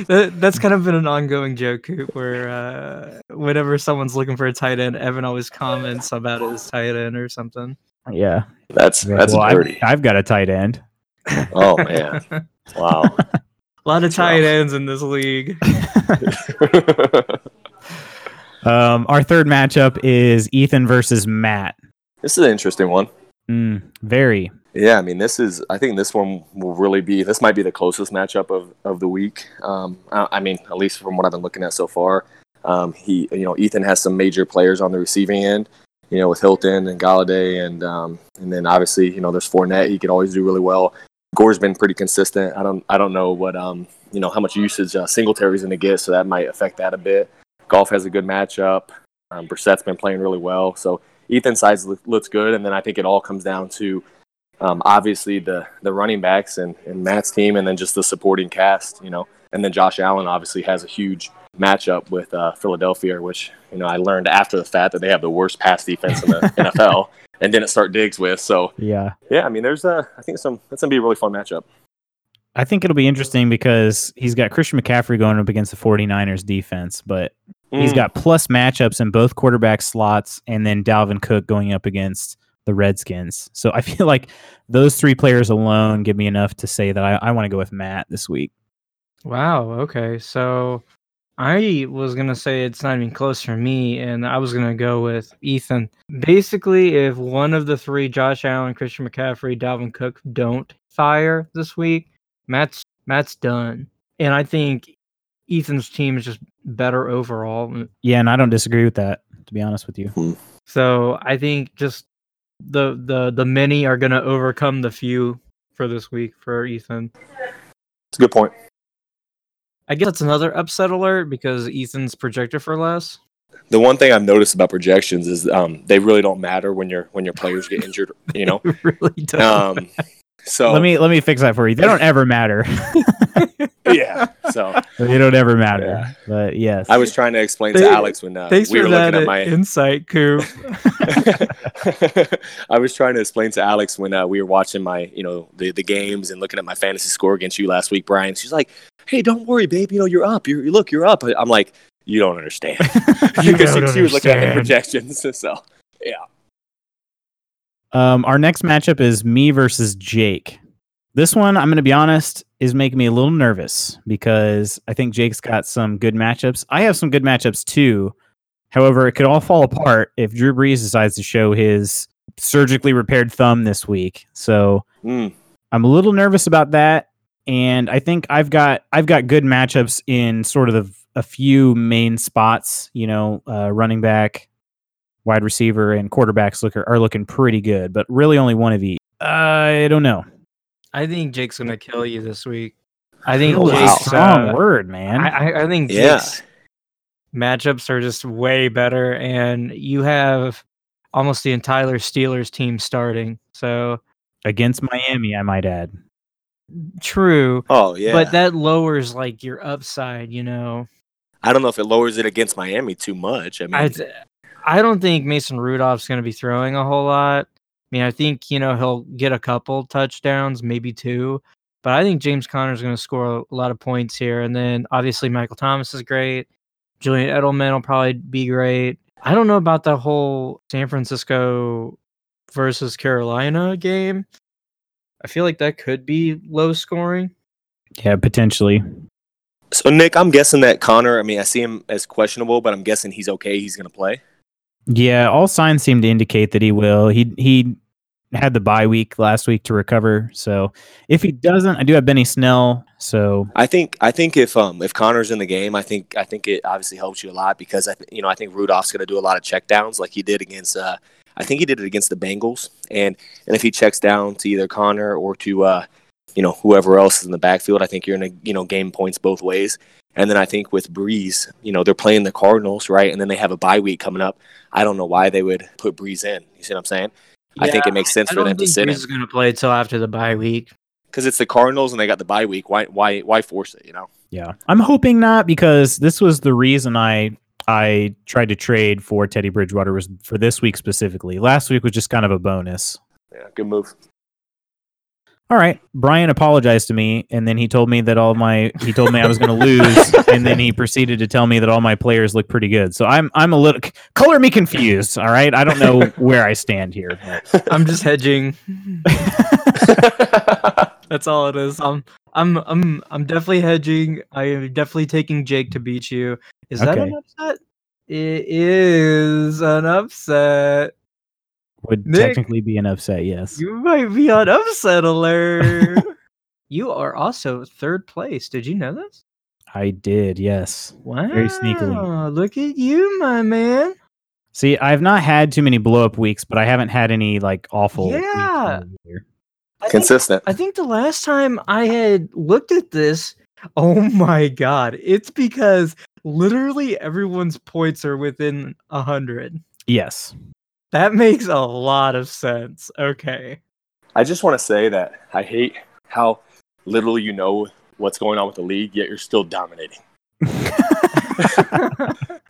that, that's kind of been an ongoing joke, Coop, where uh, whenever someone's looking for a tight end, Evan always comments about his tight end or something. Yeah, That's that's well, I've, dirty. I've got a tight end. Oh man, wow. A lot of That's tight rough. ends in this league. Um, our third matchup is Ethan versus Matt. this is an interesting one. Mm, very. Yeah, I mean, this is. I think this one will really be. This might be the closest matchup of, of the week. Um, I, I mean, at least from what I've been looking at so far. Um, he, you know, Ethan has some major players on the receiving end. You know, with Hilton and Golladay, and um, and then obviously, you know, there's Fournette. He could always do really well. Gore's been pretty consistent. I don't. I don't know what. Um, you know, how much usage uh, Singletary's going to get, so that might affect that a bit. Goff has a good matchup. Um, Brissett's been playing really well, so Ethan's loo- looks good, and then I think it all comes down to um, obviously the the running backs and, and Matt's team, and then just the supporting cast, you know. And then Josh Allen obviously has a huge matchup with uh, Philadelphia, which you know I learned after the fact that they have the worst pass defense in the NFL, and didn't start Diggs with. So Yeah. yeah, I mean, there's a I think some that's gonna be a really fun matchup. I think it'll be interesting because he's got Christian McCaffrey going up against the 49ers defense, but he's Mm. got plus matchups in both quarterback slots and then Dalvin Cook going up against the Redskins. So I feel like those three players alone give me enough to say that I, I want to go with Matt this week. Wow. Okay. So I was gonna say it's not even close for me, and I was gonna go with Ethan. Basically, if one of the three, Josh Allen, Christian McCaffrey, Dalvin Cook, don't fire this week, Matt's Matt's done. And I think Ethan's team is just better overall. Yeah, and I don't disagree with that, to be honest with you. So I think just the the the many are gonna overcome the few for this week for Ethan. It's a good point. I guess that's another upset alert because Ethan's projected for less. The one thing I've noticed about projections is um, they really don't matter when your when your players get injured. You know, It really does. um, so Let me let me fix that for you. They don't ever matter. yeah. So they don't ever matter. But yes. I was trying to explain to Alex when uh, Thanks we for were that looking at my. insight, Coop. I was trying to explain to Alex when uh, we were watching my, you know, the, the games and looking at my fantasy score against you last week, Brian. She's like, "Hey, don't worry, babe. You know, you're up. You're, look, you're up." I'm like, "You don't understand." You Because don't she, she was looking at the projections. So Um, our next matchup is me versus Jake. This one, I'm going to be honest, is making me a little nervous because I think Jake's got some good matchups. I have some good matchups too. However, it could all fall apart if Drew Brees decides to show his surgically repaired thumb this week. So mm, I'm a little nervous about that, and I think I've got I've got good matchups in sort of the, a few main spots. You know, uh, running back, wide receiver, and quarterbacks look are looking pretty good, but really only one of each. I don't know. I think Jake's gonna kill you this week. I think Oh, wow. Jake's, Strong uh, word, man. I, I, I think Yeah. Jake's matchups are just way better, and you have almost the entire Steelers team starting. So Against Miami, I might add. true, oh yeah. but that lowers like your upside. You know, I don't know if it lowers it against Miami too much. I mean, I I don't think Mason Rudolph's going to be throwing a whole lot. I mean, I think you know he'll get a couple touchdowns, maybe two, but I think James Conner's going to score a lot of points here. And then obviously Michael Thomas is great. Julian Edelman will probably be great. I don't know about the whole San Francisco versus Carolina game. I feel like that could be low scoring. Yeah, potentially. so Nick, I'm guessing that Conner. I mean, I see him as questionable, but I'm guessing he's okay. He's going to play. Yeah, all signs seem to indicate that he will. He he had the bye week last week to recover. So if he doesn't, I do have Benny Snell. So I think I think if um if Conner's in the game, I think I think it obviously helps you a lot because I th- you know I think Rudolph's going to do a lot of checkdowns like he did against uh I think he did it against the Bengals and and if he checks down to either Conner or to uh you know whoever else is in the backfield, I think you're going to you know gain points both ways. And then I think with Brees, you know they're playing the Cardinals right, and then they have a bye week coming up. I don't know why they would put Brees in. You see what I'm saying? I think it makes sense I for don't them to think sit Brees in is going to play until after the bye week. because it's the Cardinals and they got the bye week. Why why why force it? You know? yeah, I'm hoping not because this was the reason I I tried to trade for Teddy Bridgewater was for this week specifically. Last week was just kind of a bonus. Yeah, good move. All right. Brian apologized to me and then he told me that all my he told me I was going to lose and then he proceeded to tell me that all my players look pretty good. So I'm I'm a little color me confused, all right? I don't know where I stand here. but- I'm just hedging. That's all it is. I'm I'm I'm I'm definitely hedging. I am definitely taking Jake to beat you. Is that an upset? It is an upset. Would Nick, technically be an upset, yes. You might be on upset alert. you are also third place. Did you know this? I did, yes. Wow. Very sneakily. Look at you, my man. See, I've not had too many blow up weeks, but I haven't had any like awful Yeah. either. I think, Consistent. I think the last time I had looked at this, oh my god, it's because literally everyone's points are within a hundred. Yes. That makes a lot of sense. Okay. I just want to say that I hate how little you know what's going on with the league, yet you're still dominating.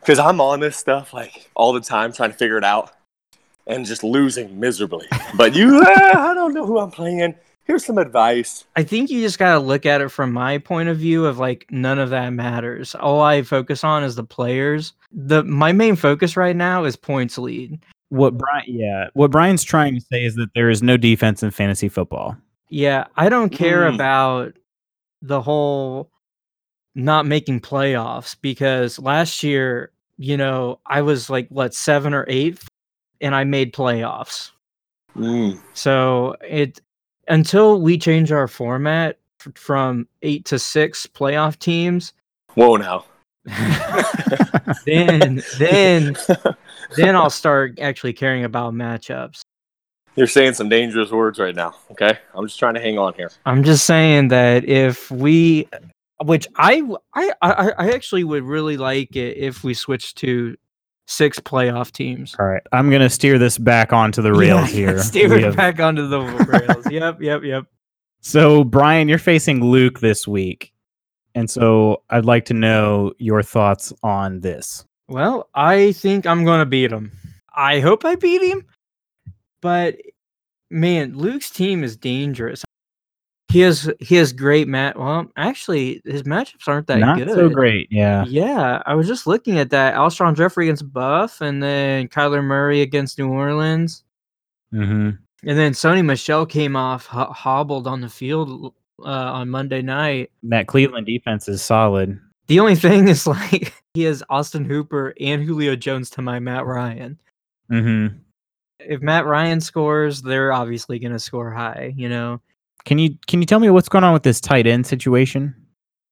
Because I'm on this stuff like all the time, trying to figure it out, and just losing miserably. But you, ah, I don't know who I'm playing. Here's some advice. I think you just gotta look at it from my point of view of like none of that matters. All I focus on is the players. The my main focus right now is points lead. What Brian yeah, what Brian's trying to say is that there is no defense in fantasy football. Yeah, I don't care Mm. about the whole not making playoffs because last year, you know, I was like what seven or 8 and I made playoffs. Mm. So it until we change our format f- from eight to six playoff teams, Whoa, now. then then then I'll start actually caring about matchups. You're saying some dangerous words right now. Okay, I'm just trying to hang on here. I'm just saying that if we, which I, I, I actually would really like it if we switch to six playoff teams. All right. I'm gonna steer this back onto the rails Yeah, here. Steer We it have- back onto the rails. yep, yep, yep. So Brian, you're facing Luke this week. And so I'd like to know your thoughts on this. Well, I think I'm gonna beat him. I hope I beat him, but man, Luke's team is dangerous. He has he has great mat. Well, actually, his matchups aren't that Not good. so great, yeah. Yeah, I was just looking at that. Alshon Jeffery against Buff, and then Kyler Murray against New Orleans, Mm-hmm. and then Sony Michel came off ho- hobbled on the field uh, on Monday night. That Cleveland defense is solid. The only thing is like he has Austin Hooper and Julio Jones to my Matt Ryan. Mm-hmm. If Matt Ryan scores, they're obviously going to score high, you know. Can you can you tell me what's going on with this tight end situation?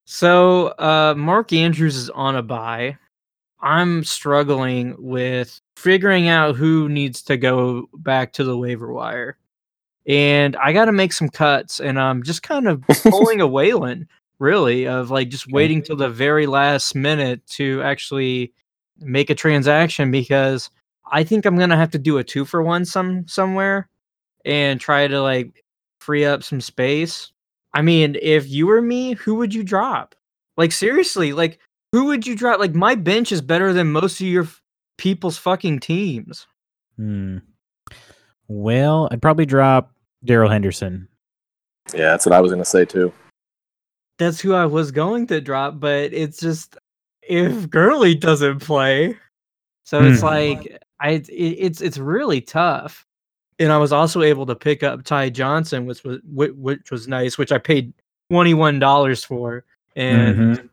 So uh, Mark Andrews is on a bye. I'm struggling with figuring out who needs to go back to the waiver wire. And I got to make some cuts, and I'm just kind of pulling a Waylon, really, of like just waiting till the very last minute to actually make a transaction because I think I'm gonna have to do a two for one some somewhere and try to like free up some space. I mean, if you were me, who would you drop? Like seriously, like who would you drop? Like my bench is better than most of your f- people's fucking teams. Hmm. Well, I'd probably drop Darrell Henderson. Yeah, that's what I was gonna say too. That's who I was going to drop, but it's just if Gurley doesn't play, so it's Hmm. like I it, it's it's really tough. And I was also able to pick up Ty Johnson, which was which, which was nice, which I paid twenty one dollars for, and Mhm.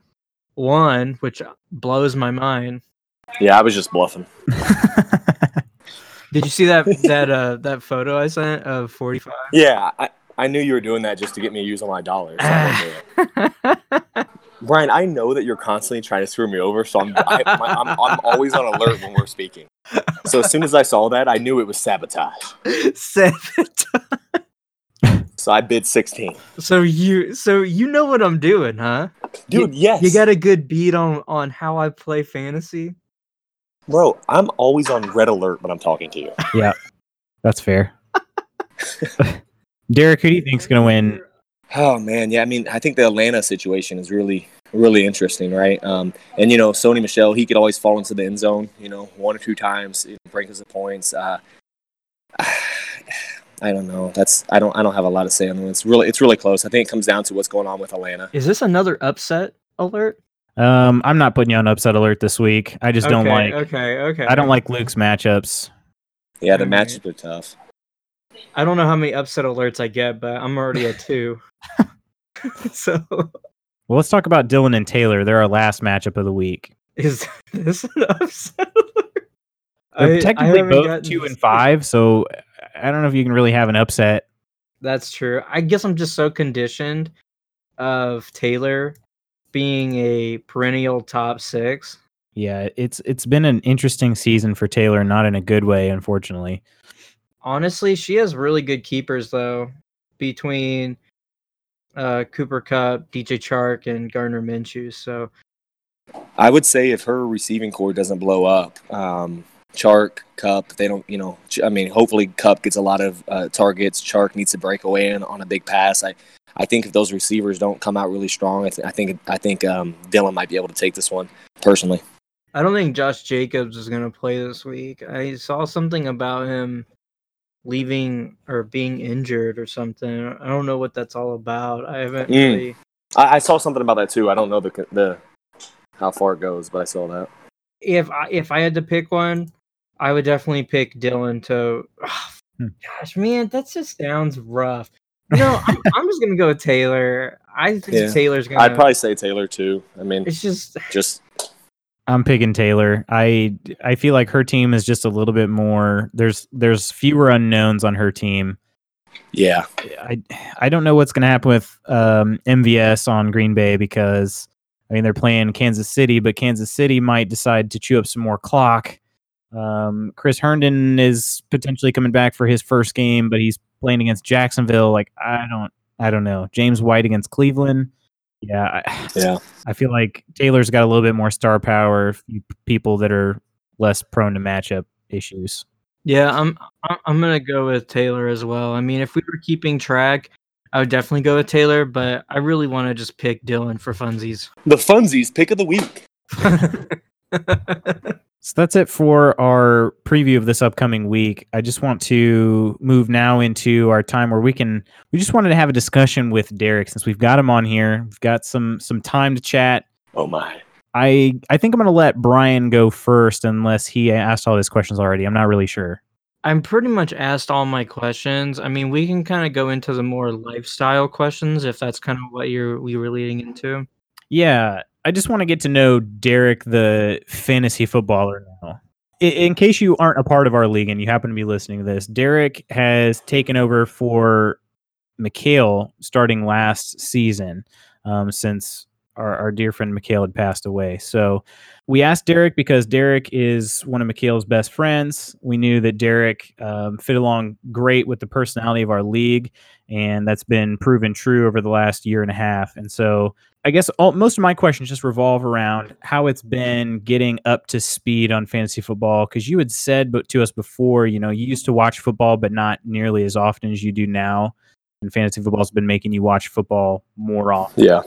one, which blows my mind. Yeah, I was just bluffing. Did you see that that uh that photo I sent of forty five? Yeah, I, I knew you were doing that just to get me to use all my dollars. so I didn't do it. Brian, I know that you're constantly trying to screw me over, so I'm I, my, I'm, I'm always on alert when we're speaking. So as soon as I saw that, I knew it was sabotage. Seven. So I bid 16. So you so you know what I'm doing, huh? Dude, yes. You got a good beat on on how I play fantasy. Bro, I'm always on red alert when I'm talking to you. yeah, that's fair. Derek, who do you think's gonna win? Oh man, yeah. I mean, I think the Atlanta situation is really really interesting, right? Um, and you know, Sony Michel, he could always fall into the end zone, you know, one or two times, you know, break us the points. Uh, I don't know. That's I don't I don't have a lot to say on it. It's really it's really close. I think it comes down to what's going on with Atlanta. Is this another upset alert? Um, I'm not putting you on upset alert this week. I just don't Okay, like. Okay, okay. I don't like Luke's matchups. Yeah, the Alright. matchups are tough. I don't know how many upset alerts I get, but I'm already at two. so Well, let's talk about Dylan and Taylor. They're our last matchup of the week. is this an upset alert? They're I- I technically haven't both two and five, so I don't know if you can really have an upset. That's true. I guess I'm just so conditioned of Taylor being a perennial top six. Yeah, it's it's been an interesting season for Taylor, not in a good way, unfortunately. Honestly, she has really good keepers though, between uh, Cooper Kupp, DJ Chark, and Gardner Minshew. So I would say if her receiving core doesn't blow up, um, Chark, Kupp, they don't, you know, I mean, hopefully Kupp gets a lot of uh, targets. Chark needs to break away in on a big pass. I, I think if those receivers don't come out really strong, I, th- I think I think um, Dylan might be able to take this one personally. I don't think Josh Jacobs is gonna play this week. I saw something about him leaving or being injured or something. I don't know what that's all about. I haven't Mm. really. I, I saw something about that too. I don't know the the how far it goes, but I saw that. If I if I had to pick one, I would definitely pick Dylan to. Hmm. gosh, man, that just sounds rough. You know, I'm, I'm just gonna go with Taylor. I think Yeah. Taylor's gonna. I'd probably say Taylor too. I mean, It's just just I'm picking Taylor. I I feel like her team is just a little bit more. There's there's fewer unknowns on her team. yeah, I I don't know what's going to happen with um, MVS on Green Bay because I mean they're playing Kansas City, but Kansas City might decide to chew up some more clock. Um, Chris Herndon is potentially coming back for his first game, but he's playing against Jacksonville. Like I don't I don't know. James White against Cleveland. Yeah, I, yeah. I feel like Taylor's got a little bit more star power. People that are less prone to matchup issues. yeah. I'm I'm I'm gonna go with Taylor as well. I mean, if we were keeping track, I would definitely go with Taylor, but I really want to just pick Dylan for funsies. The funsies pick of the week. So that's it for our preview of this upcoming week. I just want to move now into our time where we can we just wanted to have a discussion with Derek since we've got him on here. We've got some some time to chat. Oh my. I I think I'm going to let Brian go first unless he asked all his questions already. I'm not really sure. I'm pretty much asked all my questions. I mean, we can kind of go into the more lifestyle questions if that's kind of what you're we were leading into. Yeah, I just want to get to know Derek, the fantasy footballer now. I- In case you aren't a part of our league and you happen to be listening to this, Derek has taken over for Mikhail starting last season um, since our, our dear friend Mikhail had passed away. So we asked Derek because Derek is one of Mikhail's best friends. We knew that Derek um, fit along great with the personality of our league, and that's been proven true over the last year and a half. And so I guess all, most of my questions just revolve around how it's been getting up to speed on fantasy football. Because you had said but to us before, you know, you used to watch football, but not nearly as often as you do now. And fantasy football's been making you watch football more often. Yeah.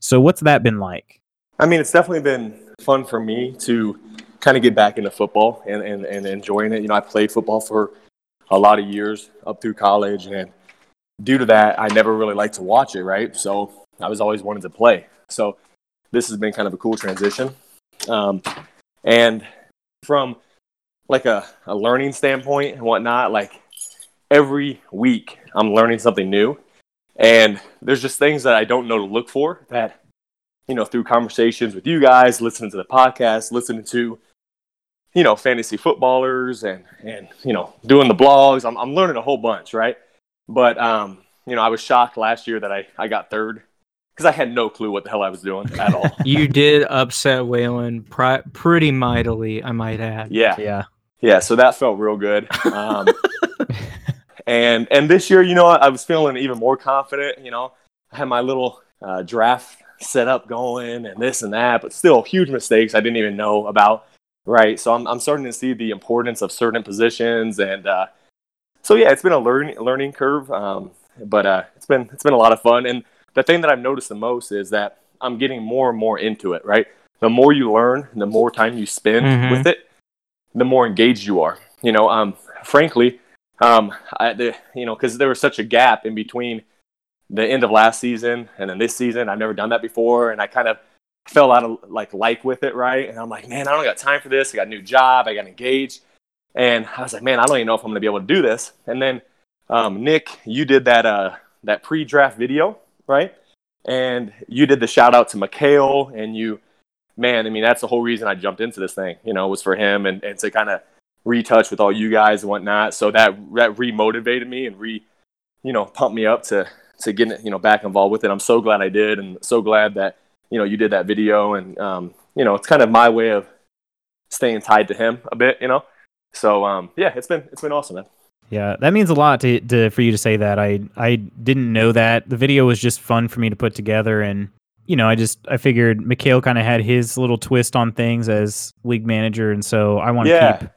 So what's that been like? I mean, it's definitely been fun for me to kind of get back into football and, and, and enjoying it. You know, I played football for a lot of years up through college, and due to that, I never really liked to watch it, right? So I was always wanting to play. So this has been kind of a cool transition. Um, and from like a, a learning standpoint and whatnot, like every week I'm learning something new. And there's just things that I don't know to look for that you know, through conversations with you guys, listening to the podcast, listening to, you know, fantasy footballers and, and, you know, doing the blogs. I'm, I'm learning a whole bunch, right? But, um, you know, I was shocked last year that I, I got third because I had no clue what the hell I was doing at all. You did upset Waylon pri- pretty mightily, I might add. yeah. Yeah. Yeah. So that felt real good. Um, and, and this year, you know, I was feeling even more confident, you know, I had my little uh, draft set up going and this and that, but still huge mistakes I didn't even know about. Right. So I'm, I'm starting to see the importance of certain positions. And uh, so, yeah, it's been a learning, learning curve. Um, but uh, it's been, it's been a lot of fun. And the thing that I've noticed the most is that I'm getting more and more into it. Right, the more you learn, the more time you spend Mhm. with it, the more engaged you are. You know, um, frankly, um, I, the, you know, because there was such a gap in between the end of last season and then this season. I've never done that before, and I kind of fell out of like like with it, right? And I'm like, man, I don't got time for this. I got a new job. I got engaged, and I was like, man, I don't even know if I'm going to be able to do this. And then um, Nick, you did that uh, that pre-draft video, right? And you did the shout out to Mikhail, and you, man, I mean, that's the whole reason I jumped into this thing. You know, was for him and, and to kind of retouch with all you guys and whatnot. So that that remotivated me and re, you know, pumped me up to to get you know back involved with it. I'm so glad I did, and so glad that you know you did that video, and um, you know, it's kind of my way of staying tied to him a bit, you know. So um, yeah, it's been it's been awesome, man. Yeah, that means a lot to, to for you to say that. I I didn't know that. The video was just fun for me to put together and you know, I just I figured Mikhail kind of had his little twist on things as league manager and so I want to Yeah. keep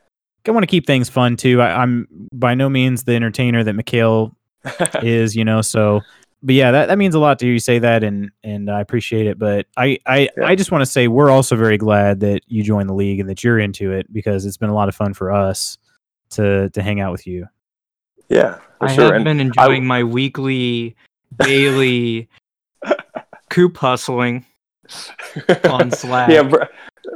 I want to keep things fun too. I, I'm by no means the entertainer that Mikhail is, you know, so but yeah, that, that means a lot to hear you say that and and I appreciate it. But I I, Yeah. I just want to say we're also very glad that you joined the league and that you're into it because it's been a lot of fun for us to to hang out with you. Yeah, I sure. have And been enjoying my weekly, daily coop hustling on Slack. yeah, br-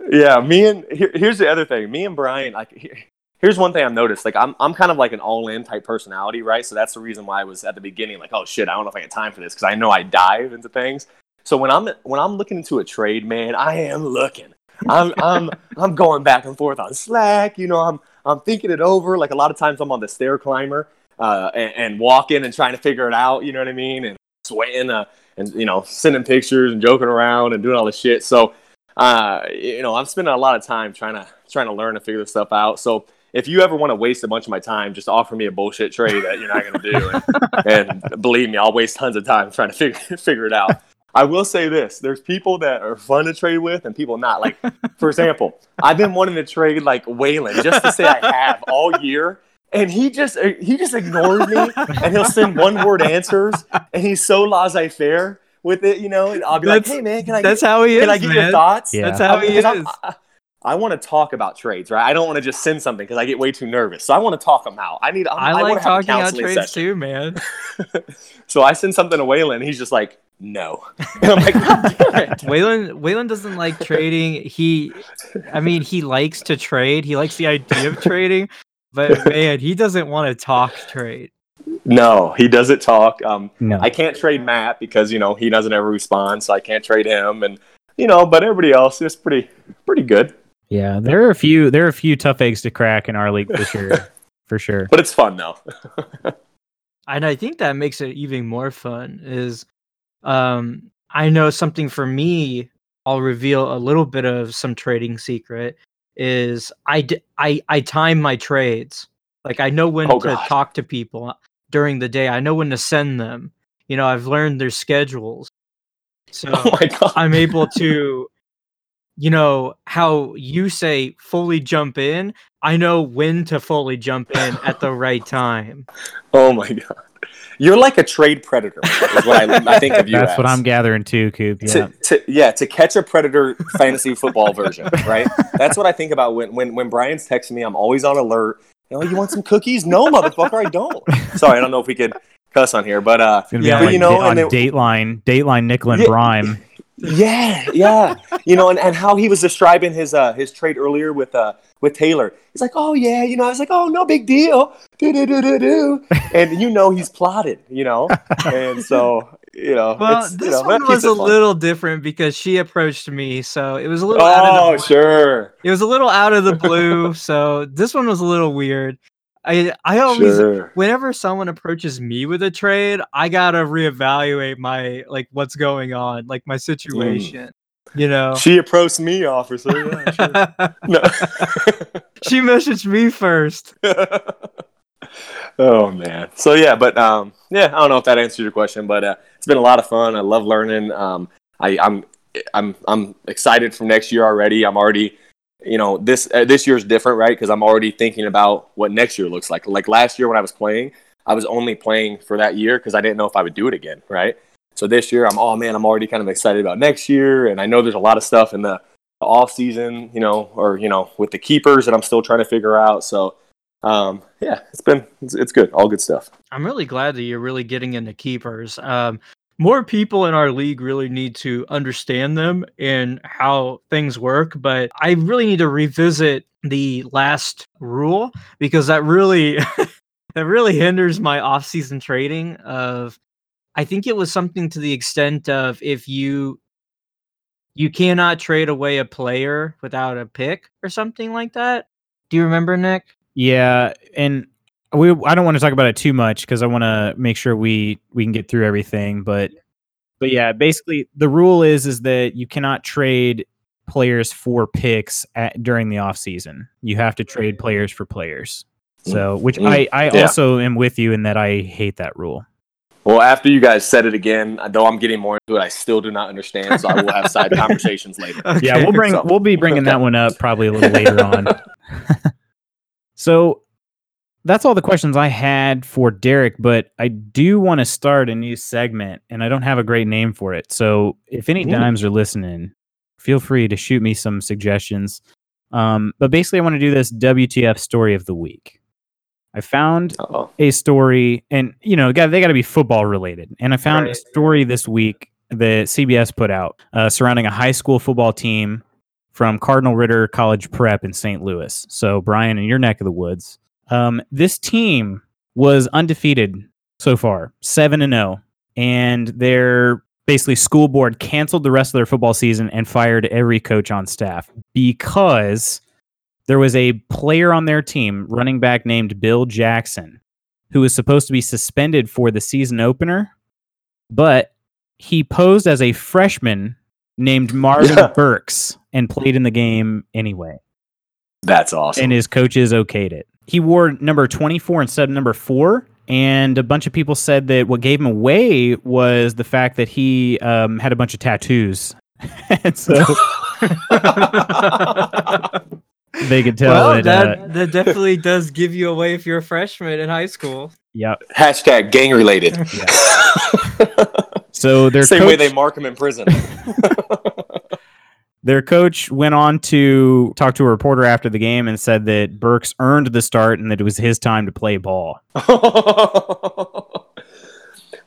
yeah. Me and here, here's the other thing. Me and Brian, like, here, here's one thing I've noticed. Like, I'm I'm kind of like an all-in type personality, right? So that's the reason why I was at the beginning like, oh shit, I don't know if I got time for this because I know I dive into things. So when I'm when I'm looking into a trade, man, I am looking. I'm I'm I'm going back and forth on Slack. You know, I'm I'm thinking it over. Like a lot of times, I'm on the stair climber uh, and, and walking and trying to figure it out. You know what I mean? And sweating uh, and you know sending pictures and joking around and doing all this shit. So uh, you know, I'm spending a lot of time trying to trying to learn and figure this stuff out. So if you ever want to waste a bunch of my time, just offer me a bullshit trade that you're not going to do, and, and believe me, I'll waste tons of time trying to figure figure it out. I will say this: there's people that are fun to trade with, and people not. Like, for example, I've been wanting to trade like Waylon just to say I have all year, and he just uh, he just ignores me, and he'll send one word answers, and he's so laissez-faire with it, you know. And I'll be like, "Hey, man, can I That's get, how he can is, I get man. your thoughts?" Yeah. That's how he Because I'm- is. I, I want to talk about trades, right? I don't want to just send something because I get way too nervous. So I want to talk them out. I need. I'm, I I like want to have a talking out trades session. too, man. so I send something to Waylon, and he's just like, "No," and I'm like, "God damn it." Waylon Waylon doesn't like trading. He, I mean, he likes to trade. He likes the idea of trading, but man, he doesn't want to talk trade. No, he doesn't talk. Um, No. I can't trade Matt because you know he doesn't ever respond, so I can't trade him. And you know, but everybody else is pretty pretty good. Yeah, there are a few there are a few tough eggs to crack in our league for sure. for sure. But it's fun though. And I think that makes it even more fun. Is, um, I know something for me. I'll reveal a little bit of some trading secret. Is I d- I I time my trades. Like I know when Oh, to God. talk to people uh, during the day. I know when to send them. You know, I've learned their schedules. So Oh. I'm able to, you know, how you say fully jump in. I know when to fully jump in at the right time. Oh my god. You're like a trade predator. Is what I, I think of you That's as. what I'm gathering too, Coop. Yeah. to, to yeah to catch a predator fantasy football version right that's what i think about when when when brian's texting me i'm always on alert you want some cookies no motherfucker i don't sorry i don't know if we could cuss on here but uh It's gonna be Yeah, on, but like, you know, on and then- Dateline, Dateline, Nickel and Yeah. Brime. Yeah yeah you know and, and how he was describing his uh his trade earlier with uh with taylor he's like oh yeah you know i was like oh no big deal do do do do do and you know he's plotted you know and so you know Well, it's, you this know, one was a fun. little different because she approached me, so it was a little out oh of the, sure it was a little out of the blue. so this one was a little weird. I I always sure whenever someone approaches me with a trade, I gotta reevaluate my like what's going on, like my situation. You know, She approached me, officer. Yeah, sure. No. she messaged me first. oh man. So yeah, but um, yeah, I don't know if that answers your question, but uh, it's been a lot of fun. I love learning. Um, I, I'm I'm I'm excited for next year already. I'm already, you know, this uh, this year's different, right? Because I'm already thinking about what next year looks like. Like last year when I was playing, I was only playing for that year because I didn't know if I would do it again, right? So this year, I'm oh man, I'm already kind of excited about next year, and I know there's a lot of stuff in the, the off season, you know, or you know, with the keepers that I'm still trying to figure out. So um, yeah, it's been it's, it's good, all good stuff. I'm really glad that you're really getting into keepers. Um, more people in our league really need to understand them and how things work. But I really need to revisit the last rule because that really that really hinders my off-season trading of I think it was something to the extent of if you you cannot trade away a player without a pick or something like that. Do you remember, Nick? Yeah, and we I don't want to talk about it too much because I want to make sure we we can get through everything. But but yeah, basically the rule is is that you cannot trade players for picks at, during the off season. You have to trade players for players. So, which Mm. I I Yeah. also am with you in that I hate that rule. Well, after you guys said it again, though I'm getting more into it, I still do not understand. So I will have side conversations later. Yeah, we'll bring So- we'll be bringing that one up probably a little later on. so that's all the questions I had for Derek, but I do want to start a new segment and I don't have a great name for it. So if any Ooh. dimes are listening, feel free to shoot me some suggestions. Um, but basically I want to do this WTF story of the week. I found Uh-oh. a story, and you know, got they got to be football related. And I found a story this week that CBS put out uh, surrounding a high school football team from Cardinal Ritter College Prep in St. Louis. So, Brian, in your neck of the woods, um, this team was undefeated so far, seven and zero, and their basically school board canceled the rest of their football season and fired every coach on staff because there was a player on their team, running back named Bill Jackson, who was supposed to be suspended for the season opener, but he posed as a freshman named Marvin Yeah. Burks and played in the game anyway. That's awesome. And his coaches okayed it. He wore number 24 instead of number four. And a bunch of people said that what gave him away was the fact that he um, had a bunch of tattoos. and so they could tell well, that, that uh, that definitely does give you away if you're a freshman in high school. yep. Hashtag gang related. So their Same coach, way they mark him in prison. Their coach went on to talk to a reporter after the game and said that Burks earned the start and that it was his time to play ball. well,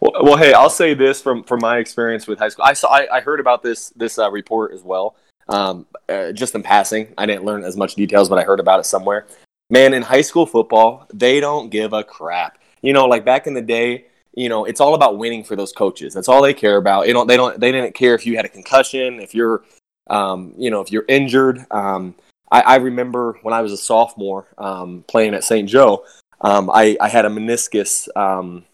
well, hey, I'll say this from from my experience with high school. I saw, I, I heard about this this uh, report as well. Um, uh, just in passing, I didn't learn as much details, but I heard about it somewhere. Man, in high school football, they don't give a crap. You know, like back in the day, you know, it's all about winning for those coaches. That's all they care about. You don't, they don't, they didn't care if you had a concussion, if you're, um, you know, if you're injured. Um, I, I remember when I was a sophomore um, playing at St. Joe, um, I, I had a meniscus, um,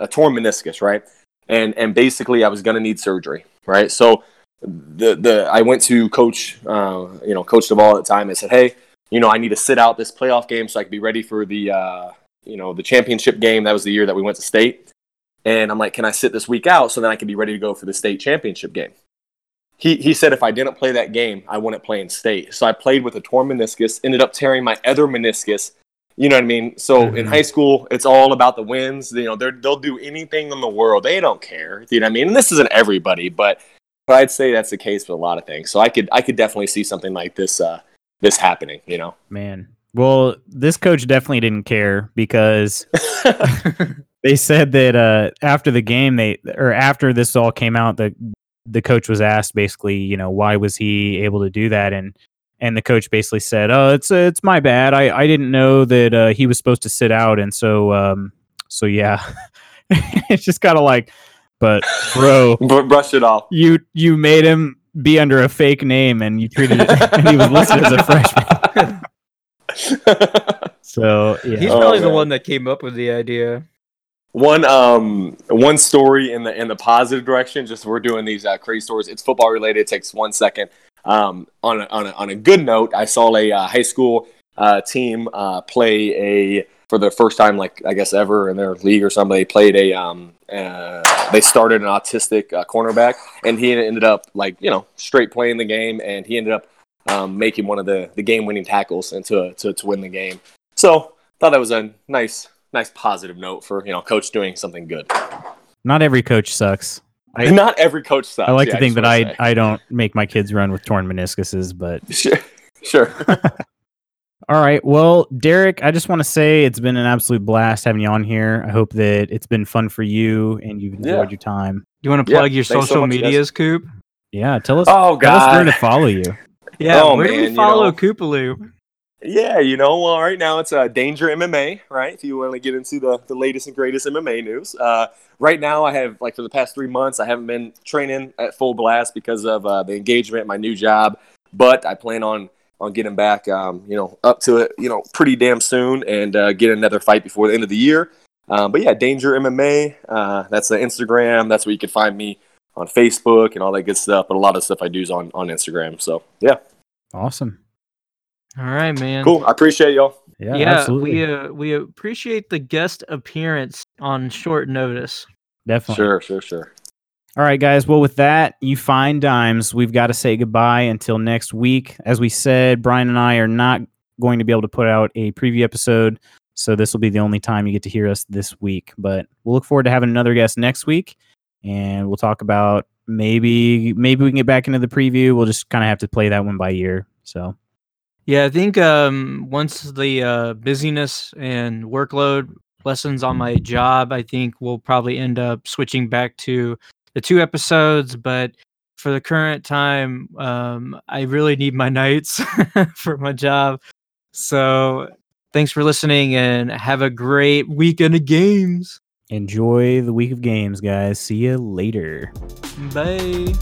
a torn meniscus, right? And and basically, I was going to need surgery, right? So the the I went to coach, uh, you know, coach Duvall at the time. and said, hey, you know, I need to sit out this playoff game so I can be ready for the, uh, you know, the championship game. That was the year that we went to state. And I'm like, can I sit this week out so then I can be ready to go for the state championship game? He, he said if I didn't play that game, I wouldn't play in state. So I played with a torn meniscus, ended up tearing my other meniscus. You know what I mean? So in Mhm. high school, it's all about the wins. You know, they'll do anything in the world. They don't care. You know what I mean? And this isn't everybody, but, but I'd say that's the case with a lot of things. So I could I could definitely see something like this uh, this happening. You know. Man. Well, this coach definitely didn't care because they said that uh, after the game, they or after this all came out, the the coach was asked basically, you know, why was he able to do that, and and the coach basically said, "Oh, it's uh, it's my bad. I I didn't know that uh, he was supposed to sit out, and so um so yeah, it's just kind of like, but bro, Br- brush it off. you you made him be under a fake name, and you treated it, and he was listed as a freshman. So yeah, He's Oh, probably the one that came up with the idea. One um one story in the in the positive direction. Just we're doing these uh, crazy stories. It's football related. It takes one second. Um, on a, on a, on a good note, I saw a uh, high school uh, team uh, play a for the first time, like I guess ever in their league or something. They played a um, uh, they started an autistic uh, cornerback, and he ended up like you know straight playing the game, and he ended up um, making one of the, the game winning tackles and to, to to win the game. So thought that was a nice nice positive note for you know coach doing something good. not every coach sucks. I- Not every coach sucks. I like yeah, to think just that I wanna I don't make my kids run with torn meniscuses, but. Sure, sure. all right. Well, Derek, I just want to say it's been an absolute blast having you on here. I hope that it's been fun for you and you've enjoyed Yeah. your time. Do you want to Yeah, plug your thanks so social much, guys. medias, Coop? Yeah, tell us Oh God, tell us where to follow you. Yeah, Oh, where do man, we you follow know. Koopaloop? Yeah, you know, well, right now it's uh, Danger MMA, right? If you want to get into the, the latest and greatest MMA news. Uh, right now, I have, like, for the past three months, I haven't been training at full blast because of uh, the engagement, my new job. But I plan on on getting back, um, you know, up to it, you know, pretty damn soon and uh, get another fight before the end of the year. Um, but yeah, Danger MMA, uh, that's the Instagram. That's where you can find me on Facebook and all that good stuff. But a lot of stuff I do is on, on Instagram. So yeah, Awesome. All right, man. cool. I appreciate y'all. Yeah, Yeah, absolutely. we uh, we appreciate the guest appearance on short notice. Definitely. Sure, sure, sure. All right, guys. Well, with that, you find dimes. We've got to say goodbye until next week. As we said, Brian and I are not going to be able to put out a preview episode, so this will be the only time you get to hear us this week. But we'll look forward to having another guest next week, and we'll talk about maybe maybe we can get back into the preview. We'll just kind of have to play that one by ear. So Yeah, I think um, once the uh, busyness and workload lessens on my job, I think we'll probably end up switching back to the two episodes. But for the current time, um, I really need my nights for my job. So thanks for listening and have a great weekend of games. enjoy the week of games, guys. See you later. Bye.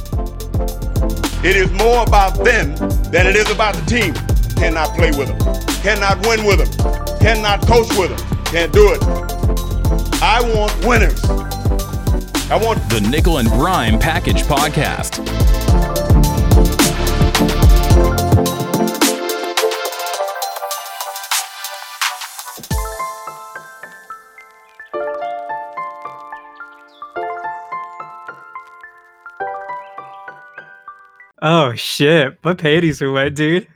It is more about them than it is about the team. Cannot play with them. Cannot win with them. Cannot coach with them. Can't do it. I want winners. I want The Nickel and Brime Package Podcast. Oh shit, my panties are wet, dude.